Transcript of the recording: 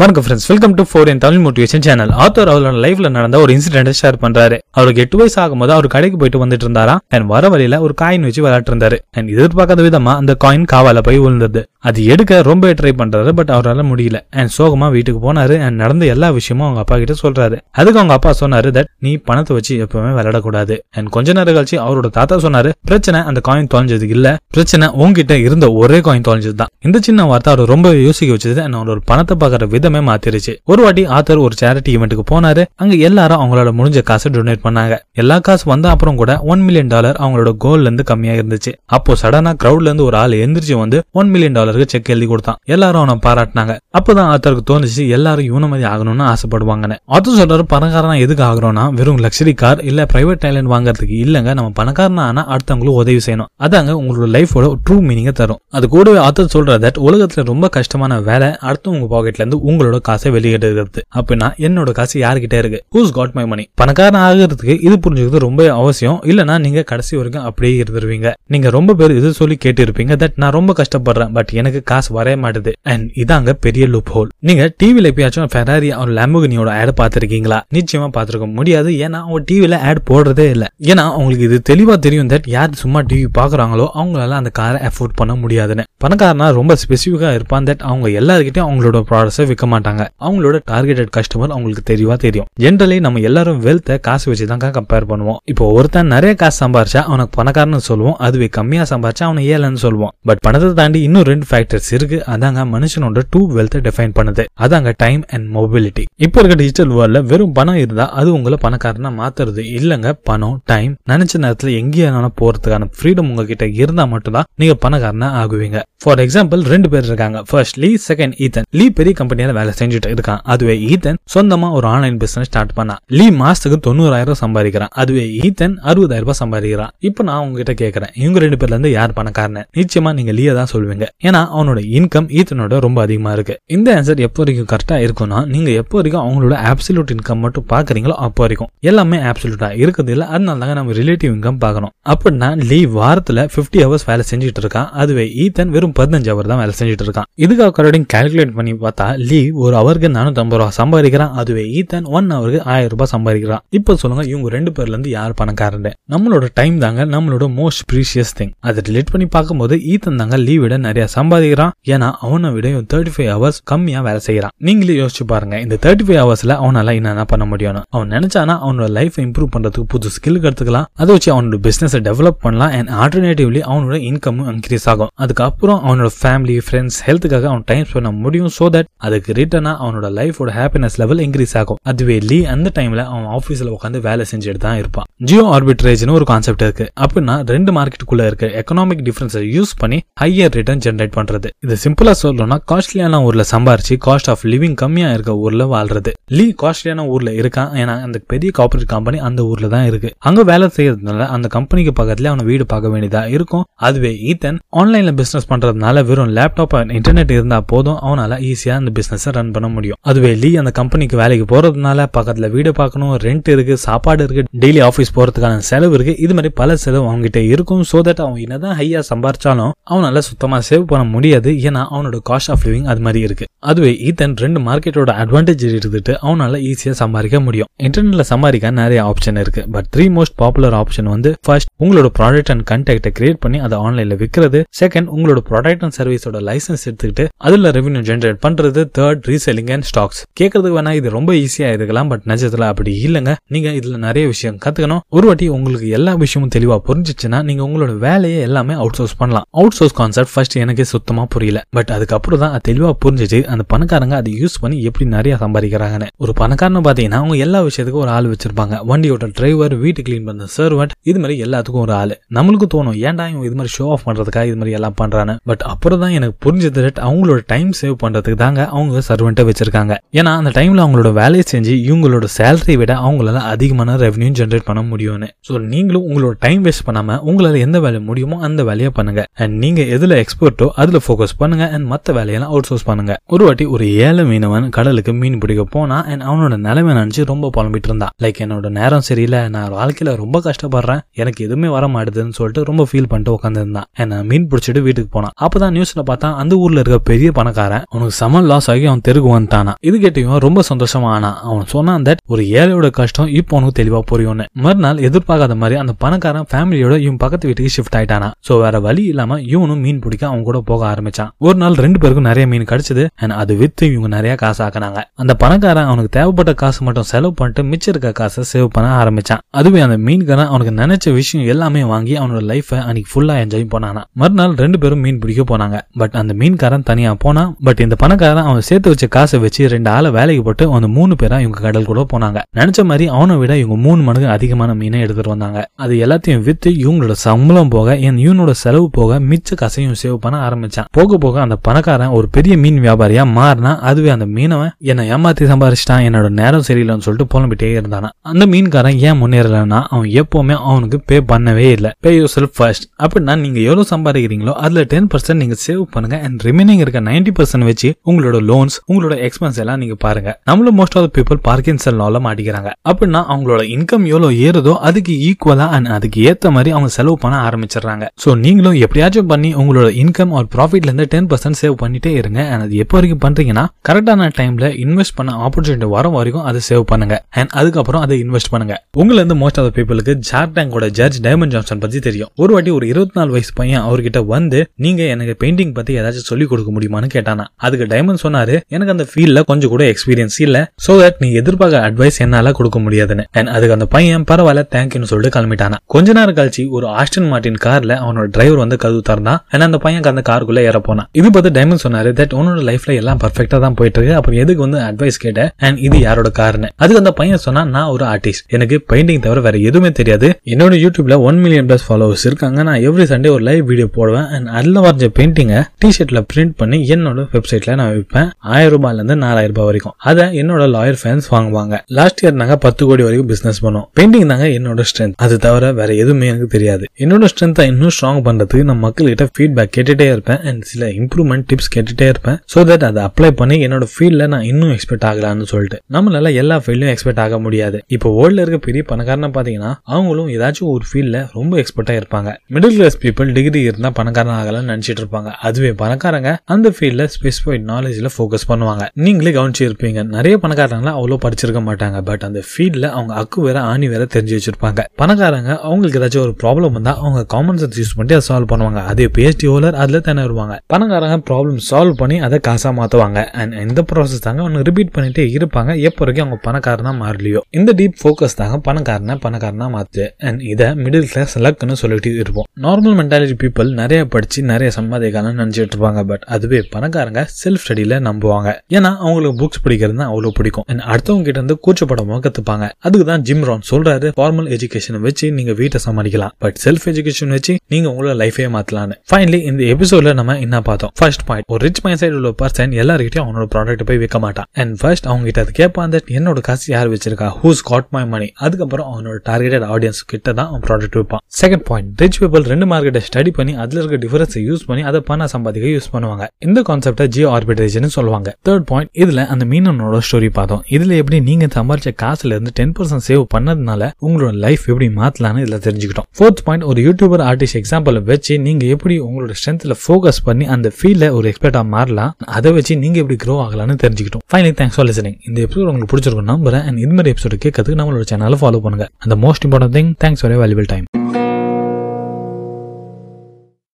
வணக்கம் friends welcome to four N Tamil motivation channel author அவரோட லைஃப்ல நடந்த ஒரு இன்சிடென்ட் ஷேர் பண்றாரு. அவருக்கு எட்டு வயசு ஆகும்போது அவர் கடைக்கு போயிட்டு வந்துட்டு இருந்தாரா அண்ட் வர வழியில ஒரு காயின் வச்சு விளையாட்டு இருந்தாரு அண்ட் எதிர்பார்க்காத விதமா அந்த காயின் காவால போய் விழுந்தது. அது எடுக்க ரொம்ப ட்ரை பண்றாரு பட் அவரால் முடியல. அண்ட் சோகமா வீட்டுக்கு போனாரு. அண்ட் நடந்த எல்லா விஷயமும் அவங்க அப்பா கிட்ட சொல்றாரு. அதுக்கு அவங்க அப்பா சொன்னாரு தட் நீ பணத்தை வச்சு எப்பவுமே விளையாடக்கூடாது. அண்ட் கொஞ்ச நேரம் கழிச்சு அவரோட தாத்தா சொன்னாரு பிரச்சனை அந்த காயின் தொலைஞ்சது இல்ல. பிரச்சனை உங்ககிட்ட இருந்த ஒரே காயின் தொலைஞ்சது தான் இந்த சின்ன வார்த்தை அவர் ரொம்ப யோசிக்க வச்சது. அண்ட் அவரோட பணத்தை பாக்குற விதமே மாத்திருச்சு. ஒரு வாட்டி ஆத்தர் ஒரு சேரிட்டி ஈவெண்ட்டுக்கு போனாரு. அங்க எல்லாரும் அவங்களோட முடிஞ்ச காசை டொனேட் பண்ணாங்க. எல்லா காசு வந்த அப்புறம் கூட ஒன் மில்லியன் டாலர் அவங்களோட கோல்ல இருந்து கம்மியா இருந்துச்சு. அப்போ சடனா கிரௌட்ல இருந்து ஒரு ஆள் எந்திரிச்சு வந்து ஒன் மில்லியன் டாலருக்கு செக் எழுதி கொடுத்தான். எல்லாரும் அவனை பாராட்டினாங்க. அப்பதான் ஆத்தருக்கு தோணுச்சு எல்லாரும் இவன மாதிரி ஆகணும்னு ஆசைப்படுவாங்கன்னு. ஆத்தர் சொல்றாரு பணக்காரனா எதுக்கு ஆகணும்னா வெறும் லக்ஸரி கார் இல்ல பிரைவேட் ஐலண்ட் வாங்குறதுக்கு இல்லங்க. நம்ம பணக்காரனா ஆனா அடுத்தவங்களுக்கு உதவி செய்யணும். அதாங்க உங்களோட லைஃபோட ட்ரூ மீனிங்க தரும். அது கூடவே ஆத்தர் சொல்ற தட் உலகத்துல ரொம்ப கஷ்டமான வேலை அடுத்தவங்க பாக்கெட்ல இருந்து உங்களோட காசை வெளியிடுறது அப்படின்னா என்னோட காசு யார்கிட்ட இருக்கு? ஹூஸ் காட் மை மணி பணக்காரன் ஆகிறதுக்கு இது புரிஞ்சுக்கிறது ரொம்ப அவசியம். இல்லனா நீங்க கடைசி வரைக்கும் அப்படியே இருந்துருவீங்க. நீங்க ரொம்ப பேர் இது சொல்லி கேட்டு இருப்பீங்க தட் நான் ரொம்ப கஷ்டப்படுறேன். பட் எனக்கு காசு வரவே மாட்டுது. அண்ட் இதாங்க பெரிய லூப் ஹோல் நீங்க டிவில எப்பயாச்சும் ஃபெராரி ஒரு லேம்புகினியோட ஆட் பார்த்திருக்கீங்களா? நிச்சயமா பார்த்திருக்க முடியாது. ஏன்னா அவங்க டிவில ஆட் போடுறதே இல்ல. ஏன்னா அவங்களுக்கு இது தெளிவா தெரியும் தட் யார் சும்மா டிவி பாக்குறாங்களோ அவங்களால அந்த காரை அஃபோர்ட் பண்ண முடியாதுன்னு. பணக்காரனா ரொம்ப ஸ்பெசிஃபிக்கா இருப்பான். தட் அவங்க எல்லாருக்கிட்டையும் அவங்களோட ப்ராடக்ட்ஸை விற்க மாட்டாங்க. அவங்களோட டார்கெட்டட் கஸ்டமர் அவங்களுக்கு தெளிவா தெரியும். ஜென்ரலி நம்ம எல்லாரும் வெல்த்தை காசு வச்சு தான் கம்பேர் பண்ணுவோம். இப்போ ஒருத்தன் நிறைய காசு சம்பாரிச்சா அவனுக்கு பணக்காரன்னு சொல்லுவோம். அதுவே கம்மியா சம்பாரிச்சா அவனை ஏழைன்னு சொல்லுவோம். பட் பணத்தை தாண்டி இன்னும் ரெண்டு ஃபேக்டர்ஸ் இருக்கு. அதாங்க மனுஷனோட டூ வெல்த்தை டிஃபைன் பண்ணுது. அதாங்க டைம் அண்ட் மொபிலிட்டி இப்போ இருக்க டிஜிட்டல் வேர்ல்ட்ல வெறும் பணம் இருந்தா அது உங்களை பணக்காரனா மாத்துறது. இல்லங்க பணம் டைம் நினைச்ச நேரத்துல எங்கேயானாலும் போறதுக்கான ஃப்ரீடம் உங்ககிட்ட இருந்தா மட்டும்தான் நீங்க பணக்காரனா ஆகுவீங்க. ஃபார் எக்ஸாம்பிள் ரெண்டு பேர் இருக்காங்க. First Lee second Ethan Lee பெரிய கம்பெனியால வேலை செஞ்சுட்டு இருக்கான். அதுவே ஈத்தன் சொந்தமா ஒரு ஆன்லைன் பிசினஸ் ஸ்டார்ட் பண்ணான். லீ மாசத்துக்கு தொண்ணூறாயிரம் சம்பாதிக்கிறான். அதுவே ஈத்தன் அறுபதாயிரம் ரூபாய் சம்பாதிக்கிறான். இப்போ நான் உங்ககிட்ட கேட்கறேன் இவங்க ரெண்டு பேர்ல இருந்து யார் பணக்காரன் நிச்சயமா நீங்க லீய தான் சொல்லுவீங்க ஏன்னா அவனோட இன்கம் ஈத்தனோட ரொம்ப அதிகமா இருக்கு. இந்த ஆன்சர் எப்போ வரைக்கும் கரெக்டா இருக்கும்னா நீங்க எப்போ வரைக்கும் அவங்களோட ஆப்சல்யூட் இன்கம் மட்டும் பாக்குறீங்களோ அப்போ வரைக்கும். எல்லாமே ஆப்சல்யூட்டா இருக்குது இல்ல அதனால தாங்க நம்ம ரிலேட்டிவ் இன்கம் பார்க்கணும் அப்படின்னா லீ வாரத்துல 50 ஹவர்ஸ் வேலை செஞ்சுட்டு இருக்கான். அதுவே ஈத்தன் வெறும் பதினஞ்சு ஹவர் தான் வேலை செஞ்சுட்டு இருக்கான். இதுக்கு அக்கார்டிங் கால்குலேட் பண்ணி பார்த்தா லீ ஒரு அவருக்கு நானூத்தி ரூபாய் சம்பாதிக்கிறான் அதுவே ஈத்தன் ஒன் ஹவருக்கு ஆயிரம் ரூபாய் சம்பாதிக்கிறான். இப்போ சொல்லுங்க இவங்க ரெண்டு பேர்ல இருந்து யார் பணக்காரன் நம்மளோட டைம் தாங்க நம்மளோட மோஸ்ட் ப்ரீஷியஸ் திங் அதை ரிலேட் பண்ணி பார்க்கும்போது ஈத்தன் தாங்க லீவ் விட நிறைய சம்பாதிக்கிறான். ஏன்னா அவனை விட தேர்ட்டி ஃபைவ் ஹவர்ஸ் கம்மியா வேலை செய்யறான். நீங்களே யோசிச்சு பாருங்க இந்த தேர்ட்டி ஃபைவ் ஹவர்ஸ்ல அவனால என்னென்ன பண்ண முடியும்? அவன் நினைச்சானா அவனோட லைஃப் இம்ப்ரூவ் பண்றதுக்கு புது ஸ்கில் கத்துக்கலாம். அதை வச்சு அவனோட பிசினஸ் டெவலப் பண்ணலாம் அண்ட் ஆல்டர்னேட்டிவ்லி அவனோட இன்கமும் இன்க்ரீஸ் ஆகும். அதுக்கப்புறம் அவனோட ஃபேமிலி ஃப்ரெண்ட்ஸ் ஹெல்த்துக்காக அவன் டைம் ஸ்பெண்ட் பண்ண முடியும் சோ தட் அதுக்கு ரிட்டர்னா அவனோட லைஃபோட ஹாப்பினஸ் லெவல் இன்க்ரீஸ் ஆகும். அதுவே லீ அந்த டைம்ல அவன் ஆஃபீஸ்ல உட்காந்து வேலை செஞ்சுட்டு தான் இருப்பான். ஜியோ ஆர்பிட்ரேஜ்னு ஒரு கான்செப்ட் இருக்கு. அப்படின்னா ரெண்டு மார்க்கெட்டுக்குள்ள இருக்க எக்கனாமிக் டிஃபரன்ஸை யூஸ் பண்ணி ஹையர் ரிட்டர்ன் ஜென்ரேட் பண்றது. இது சிம்பிளா சொல்லணும்னா காஸ்ட்லியான ஊர்ல சம்பாரிச்சு காஸ்ட் ஆஃப் லிவிங் கம்மியா இருக்க ஊர்ல வாழ்றது. லீ காஸ்ட்லியான ஊர்ல இருக்கான். ஏன்னா அந்த பெரிய கார்பரேட் கம்பெனி அந்த ஊர்ல தான் இருக்கு. அங்க வேலை செய்யறதுனால அந்த கம்பெனிக்கு பக்கத்துல அவனை வீடு பார்க்க வேண்டியதா இருக்கும். அதுவே ஈத்தன் ஆன்லைன்ல பிசினஸ் பண்றதுனால வெறும் லேப்டாப் இன்டர்நெட் இருந்தா போதும். அவனால ஈஸியா அந்த பிசினஸ் ரன் பண்ண முடியும். அதுவே லீ அந்த கம்பெனிக்கு வேலைக்கு போறதுனால பக்கத்துல வீடு பார்க்கணும் ரெண்ட் இருக்கு சாப்பாடு இருக்கு டெய்லி ஆஃபீஸ் போறதுக்கான செலவு இருக்கு. இது மாதிரி பல செலவு அவங்ககிட்ட இருக்கும். சோ தட் அவன் என்னதான் ஹையா சம்பாரிச்சாலும் அவனால சுத்தமா சேவ் பண்ண முடியாது. ஏன்னா அவனோட காஸ்ட் ஆஃப் லிவிங் அது மாதிரி இருக்கு. அதுவே ஈத்தன் ரெண்டு மார்க்கெட்டோட அட்வான்டேஜ் எடுத்துட்டு அவனால ஈஸியா சம்பாதிக்க முடியும். இன்டர்நெட்ல சம்பாதிக்க நிறைய ஆப்ஷன் இருக்கு. But three most popular option வந்து ஃபர்ஸ்ட் உங்களோட ப்ராடக்ட் அண்ட் கண்டெக்ட்டை கிரியேட் பண்ணி அதை ஆன்லைன்ல விற்கிறது செகண்ட் உங்களோட ப்ராடக்ட் அண்ட் சர்வீஸோட லைசன்ஸ் எடுத்துக்கிட்டு அதுல ரெவன்யூ ஜென்ரேட் பண்றது. தேர்ட் ரீசெல்லிங் அண்ட் ஸ்டாக்ஸ் கேட்கறதுக்கு வேணா இது ரொம்ப ஈஸியா இருக்கலாம் பட் நிஜத்துல அப்படி இல்லைங்க. நீங்க இதுல நிறைய விஷயம் கத்துக்கணும். ஒரு வாட்டி உங்களுக்கு எல்லா விஷயமும் தெளிவா புரிஞ்சிச்சுன்னா நீங்க உங்களோட வேலையை எல்லாமே அவுட் சோர்ஸ் பண்ணலாம். அவுட் சோர்ஸ் கான்செப்ட் ஃபர்ஸ்ட் எனக்கு சுத்தமா புரியல. பட் அதுக்கப்புறம் தான் அது தெளிவா புரிஞ்சிச்சு அந்த பணக்காரங்க அதை யூஸ் பண்ணி எப்படி நிறைய சம்பாதிக்கிறாங்கன்னு. ஒரு பணக்காரன் பாத்தீங்கன்னா அவங்க எல்லா விஷயத்துக்கும் ஒரு ஆள் வச்சிருப்பாங்க. வண்டியோட டிரைவர் வீட்டு கிளீன் பண்ண சர்வெண்ட் இது மாதிரி எல்லாத்துக்கும் ஒரு ஆள். நம்மளுக்கு தோணும் ஏன்டா இவன் இது மாதிரி ஷோ ஆஃப் பண்றதுக்காக இது மாதிரி எல்லாம் பண்றான்னு? பட் அப்புறம் தான் எனக்கு புரிஞ்சது அவங்களோட டைம் சேவ் பண்றதுக்கு தாங்க அவங்க சர்வெண்ட்டை வச்சிருக்காங்க. ஏன்னா அந்த டைம்ல அவங்களோட வேலையை செஞ்சு இவங்களோட சேலரி விட அவங்களால அதிகமான ரெவன்யூ ஜென்ரேட் பண்ண முடியும்னு. ஸோ நீங்களும் உங்களோட டைம் வேஸ்ட் பண்ணாம உங்களால எந்த வேலை முடியுமோ அந்த வேலையை பண்ணுங்க. அண்ட் நீங்க எதுல எக்ஸ்பர்ட்டோ அதுல ஃபோக்கஸ் பண்ணுங்க. அண்ட் மற்ற வேலையெல்லாம் அவுட் சோர்ஸ் பண்ணுங்க. ஒரு வாட்டி ஒரு ஏழை மீனவன் கடலுக்கு மீன் பிடிக்க போனா அண்ட் அவனோட நிலைமை நினைச்சு ரொம்ப புலம்பிட்டு இருந்தான். லைக் என்னோட நேரம் சரியில்லை நான் வாழ்க்கையில ரொம்ப கஷ்டப்படுறேன் எனக்கு எதுவுமே வர மாட்டேதுன்னு சொல்லிட்டு ரொம்ப ஃபீல் பண்ணிட்டு உட்காந்துருந்தான் என்ன மீன் பிடிச்சிட்டு வீட்டுக்கு போனான். அப்பதான் நியூஸ்ல பார்த்தா அந்த ஊர்ல இருக்க பெரிய பணக்காரன் உனக்கு சமன் லாஸ் ஆகி அவன் தெருக்கு வந்துட்டானா? இது கேட்டையும் ரொம்ப சந்தோஷமா ஆனா. அவன் சொன்னான் தட் ஒரு ஏழையோட கஷ்டம் இப்போ உனக்கு தெளிவா புரியும்னு. மறுநாள் எதிர்பார்க்காத மாதிரி அந்த பணக்காரன் ஃபேமிலியோட இவன் பக்கத்து வீட்டுக்கு ஷிஃப்ட் ஆயிட்டானா. சோ வேற வழி இல்லாம இவனும் மீன் பிடிக்க அவன் கூட போக ஆரம்பிச்சான். ஒரு நாள் ரெண்டு பேருக்கும் நிறைய மீன் கிடைச்சது அண்ட் அது வித்து இவங்க நிறைய காசு ஆக்கினாங்க. அந்த பணக்காரன் அவனுக்கு தேவைப்பட்ட காசு மட்டும் செலவு பண்ணிட்டு மிச்சம் இருக்க காசை சேவ் பண்ண ஆரம்பிச்சான். அதுவே அந்த மீன்காரன் அவனுக்கு நினைச்ச விஷயம் எல்லாமே வாங்கி அவனோட லைஃபை அன்னைக்கு ஃபுல்லா என்ஜாய் பண்ணானா. மறுநாள் ரெண்டு பேரும் மீன் பிடிக்க போனாங்க. பட் அந்த மீன்காரன் தனியா போனான். பட் இந்த பணக்காரன் அவன் சேர்த்து வச்ச காசை வச்சு ரெண்டு ஆளை வேலைக்கு போட்டு அந்த மூணு பேரா இவங்க கடல் கூட போனாங்க. நினைச்ச மாதிரி அவனை விட இவங்க மூணு மடங்கு அதிகமான மீனை எடுத்துட்டு வந்தாங்க. அது எல்லாத்தையும் வித்து இவங்களோட சம்பளம் போக என் இவனோட செலவு போக மிச்ச காசையும் சேவ் பண்ண ஆரம்பிச்சான். போக போக அந்த பணக்காரன் ஒரு பெரிய மீன் வியாபாரியா மாறினா அதுவே அந்த மீனவன் என்னை ஏமாத்தி சம்பாரிச்சிட்டான் என்னோட நேரம் சரியில்லைன்னு சொல்லிட்டு புலம்பிட்டே இருந்தானா. அந்த மீன்காரன் ஏன் முன்னேறலன்னா அவன் எப்பவுமே அவனுக்கு பே பண்ணவே இல்லை. பே யூர் செல்ஃப் ஃபர்ஸ்ட் அப்படின்னா நீங்க எவ்வளவு சம்பாதிக்கிறீங்களோ அதுல டென் பர்சன்ட் நீங்க சேவ் பண்ணுங்க அண்ட் ரிமைனிங் இருக்க நைன்டி பர்சன்ட் வச்சு உங்களோட லோன் லோன்ஸ் உங்களோட எக்ஸ்பென்ஸ் எல்லாம் நீங்க பாருங்க. நம்மளும் மோஸ்ட் ஆஃப் பீப்புள் பார்க்கின்சன் லால மாட்டிக்கிறாங்க. அப்படின்னா அவங்களோட இன்கம் எவ்வளவு ஏறுதோ அதுக்கு ஈக்குவலா அண்ட் அதுக்கு ஏத்த மாதிரி அவங்க செலவு பண்ண ஆரம்பிச்சிடுறாங்க. சோ நீங்களும் எப்படியாச்சும் பண்ணி உங்களோட இன்கம் ஆர் ப்ராஃபிட்ல இருந்து டென் பர்சன்ட் சேவ் பண்ணிட்டே இருங்க. அண்ட் அது எப்போ வரைக்கும் பண்றீங்கன்னா கரெக்டான டைம்ல இன்வெஸ்ட் பண்ண ஆப்பர்ச்சுனிட்டி வரும் வரைக்கும் அதை சேவ் பண்ணுங்க. அண்ட் அதுக்கப்புறம் அதை இன்வெஸ்ட் பண்ணுங்க. உங்கள இருந்து மோஸ்ட் ஆஃப் பீப்புளுக்கு ஜார்க் டேங்கோட ஜட்ஜ் டைமண்ட் ஜான்சன் பத்தி தெரியும். ஒரு வாட்டி ஒரு இருபத்தி நாலு வயசு பையன் அவர்கிட்ட வந்து நீங்க எனக்கு பெயிண்டிங் பத்தி ஏதாச்சும் சொல்லி கொடுக்க முடியுமான்னு கேட்டானா? அதுக்கு டைமண்ட் சொன்னாரு எனக்கு அந்த ஃபீல்ட்ல கொஞ்சம் கூட எக்ஸ்பீரியன்ஸ் இல்ல. சோ தட் நீ எதிர்பார்க்க அட்வைஸ் என்னால கொடுக்க முடியாதுன்னு. அண்ட் அதுக்கு அந்த பையன் பரவாயில்ல தேங்க்யூன்னு சொல்லிட்டு கிளம்பிட்டானா. கொஞ்ச நேரம் கழிச்சு ஒரு ஆஸ்டன் மார்டின் கார்ல அவனோட டிரைவர் வந்து கதவு திறந்தான் அண்ட் அந்த பையன் அந்த காருக்குள்ள ஏற போனான் இது பார்த்து டைமண்ட் சொன்னாரு தட் உன்னோட லைஃப்ல எல்லாம் பர்ஃபெக்டா தான் போயிட்டு இருக்கு. அப்புறம் எதுக்கு வந்து அட்வைஸ் கேட்ட? அண்ட் இது யாரோட காருன்னு அதுக்கு அந்த பையன் சொன்னா நான் ஒரு ஆர்டிஸ்ட் எனக்கு பெயிண்டிங் தவிர வேற எதுவுமே தெரியாது. என்னோட யூடியூப்ல ஒன் மில்லியன் பிளஸ் ஃபாலோவர்ஸ் இருக்காங்க. நான் எவ்ரி சண்டே ஒரு லைவ் வீடியோ போடுவேன். அண்ட் அதுல வரைஞ்ச பெயிண்டிங்கை டிஷர்ட்ல பிரிண்ட் பண்ணி என்னோட வெப்சைட்ல நான் விற்பேன் ஆயிரம் ரூபாயில இருந்து நாலாயிரம் ரூபாய் வரைக்கும். அதை என்னோட லாயர் ஃபேன்ஸ் வாங்குவாங்க. லாஸ்ட் இயர் நாங்க பத்து கோடி வரைக்கும் பிசினஸ் பண்ணோம். பெயிண்டிங் தாங்க என்னோட ஸ்ட்ரென்த் அது தவிர வேற எதுவுமே எனக்கு தெரியாது. என்னோட ஸ்ட்ரென்த்தை இன்னும் ஸ்ட்ராங் பண்றதுக்கு நான் மக்கள்கிட்ட ஃபீட்பேக் கேட்டுட்டே இருப்பேன். அண்ட் சில இம்ப்ரூவ்மெண்ட் டிப்ஸ் கேட்டுட்டே இருப்பேன். ஸோ தட் அதை அப்ளை பண்ணி என்னோட ஃபீல்ட்ல நான் இன்னும் எக்ஸ்பெக்ட் ஆகலாம்னு சொல்லிட்டு. நம்மளால எல்லா ஃபீல்டும் எக்ஸ்பெக்ட் ஆக முடியாது. இப்போ வேர்ல்ட்ல இருக்க பெரிய பணக்காரனை பாத்தீங்கன்னா அவங்களும் ஏதாச்சும் ஒரு ஃபீல்ட்ல ரொம்ப எக்ஸ்பர்ட்டா இருப்பாங்க. மிடில் கிளாஸ் பீப்புள் டிகிரி இருந்தா பணக்காரன் ஆகலாம்னு நினைச்சிட்டு இருப்பாங்க. அதுவே பணக்காரங்க அந்த ஃபீல்ட்ல ஸ்பெசிஃபைட் நாலேஜ்ல ஃபோக்கஸ் பண்ணுவாங்க. நீங்களே கவனிச்சு இருப்பீங்க நிறைய பணக்காரங்க அவ்வளோ படிச்சிருக்க மாட்டாங்க. பட் அந்த ஃபீல்டில் அவங்க அக்கு வேற ஆணி வேற தெரிஞ்சு வச்சிருப்பாங்க. பணக்காரங்க அவங்களுக்கு ஏதாச்சும் ஒரு ப்ராப்ளம் வந்தால் அவங்க காமன் சென்ஸ் யூஸ் பண்ணி அதை சால்வ் பண்ணுவாங்க. அதே பிஹெச்டி ஹோலர் அதில் தானே வருவாங்க. பணக்காரங்க ப்ராப்ளம் சால்வ் பண்ணி அதை காசாக மாற்றுவாங்க அண்ட் இந்த ப்ராசஸ் தாங்க அவங்க ரிப்பீட் பண்ணிட்டே இருப்பாங்க. எப்போ வரைக்கும் அவங்க பணக்காரனா மாறலையோ. இந்த டீப் ஃபோக்கஸ் தாங்க பணக்காரனை பணக்காரனா மாற்று அண்ட் இதை மிடில் கிளாஸ் லக்குன்னு சொல்லிட்டு இருப்போம். நார்மல் மென்டாலிட்டி பீப்புள் நிறைய படிச்சு நிறைய சம்பாதிக்கலாம்னு நினச்சிட்டு இருப்பாங்க. பட் அதுவே பணக்காரங்க செல்ஃப் ஸ்டடியில் நம்ப போவாங்க. ஏன்னா அவங்களுக்கு புக்ஸ் படிக்கிறது தான் அவ்வளவு பிடிக்கும். அடுத்தவங்க கிட்ட இருந்து கூச்சப்படமா கத்துப்பாங்க. அதுக்கு தான் ஜிம் ரான் சொல்றாரு. ஃபார்மல் எஜுகேஷனை வச்சு நீங்க வீட்டை சமாளிக்கலாம். பட் செல்ஃப் எஜுகேஷன் வச்சு நீங்க உங்களோட லைஃபே மாத்தலாம்னு ஃபைனலி இந்த எபிசோட்ல நம்ம என்ன பார்த்தோம்? ஃபர்ஸ்ட் பாயிண்ட் ஒரு ரிச் மைண்ட் சைடு உள்ள பர்சன் எல்லாருக்கிட்டையும் அவனோட ப்ராடக்ட் போய் விற்க மாட்டான். அண்ட் ஃபர்ஸ்ட் அவங்க கிட்ட அது கேட்பான் என்னோட காசு யார் வச்சிருக்கா? ஹூஸ் காட் மை மணி அதுக்கப்புறம் அவனோட டார்கெட்டட் ஆடியன்ஸ் கிட்ட தான் அவன் ப்ராடக்ட் விற்பான் செகண்ட் பாயிண்ட் ரிச் பீப்பிள் ரெண்டு மார்க்கெட்டை ஸ்டடி பண்ணி அதுல இருக்க டிஃபரன்ஸை யூஸ் பண்ணி அதை பணம் சம்பாதிக்க யூஸ் பண்ணுவாங்க. இந்த கான்செப்டை ஜியோ ஆர்பிட்ரேஷன் சொல்லுவாங்க சொல்லுவாங்க. தேர்ட் பாயிண்ட் இதுல அந்த மீனனோட ஸ்டோரி பார்த்தோம். இதுல எப்படி நீங்க சம்பாரிச்ச காசுல இருந்து டென் பர்சன்ட் சேவ் பண்ணதுனால உங்களோட லைஃப் எப்படி மாத்தலாம்னு இதுல தெரிஞ்சுக்கிட்டோம். ஃபோர்த் பாயிண்ட் ஒரு யூடியூபர் ஆர்டிஸ்ட் எக்ஸாம்பிள் வச்சு நீங்க எப்படி உங்களோட ஸ்ட்ரென்த்ல ஃபோக்கஸ் பண்ணி அந்த ஃபீல்ட்ல ஒரு எக்ஸ்பர்ட்டா மாறலாம் அதை வச்சு நீங்க எப்படி க்ரோ ஆகலாம்னு தெரிஞ்சுக்கிட்டோம். ஃபைனலி தேங்க்ஸ் ஃபார் லிசனிங் இந்த எபிசோட் உங்களுக்கு பிடிச்சிருக்கும் நம்புறேன். அண்ட் இது மாதிரி எபிசோட் கேட்கறதுக்கு நம்மளோட சேனலை ஃபாலோ பண்ணுங்க. அந்த most important thing thanks for valuable time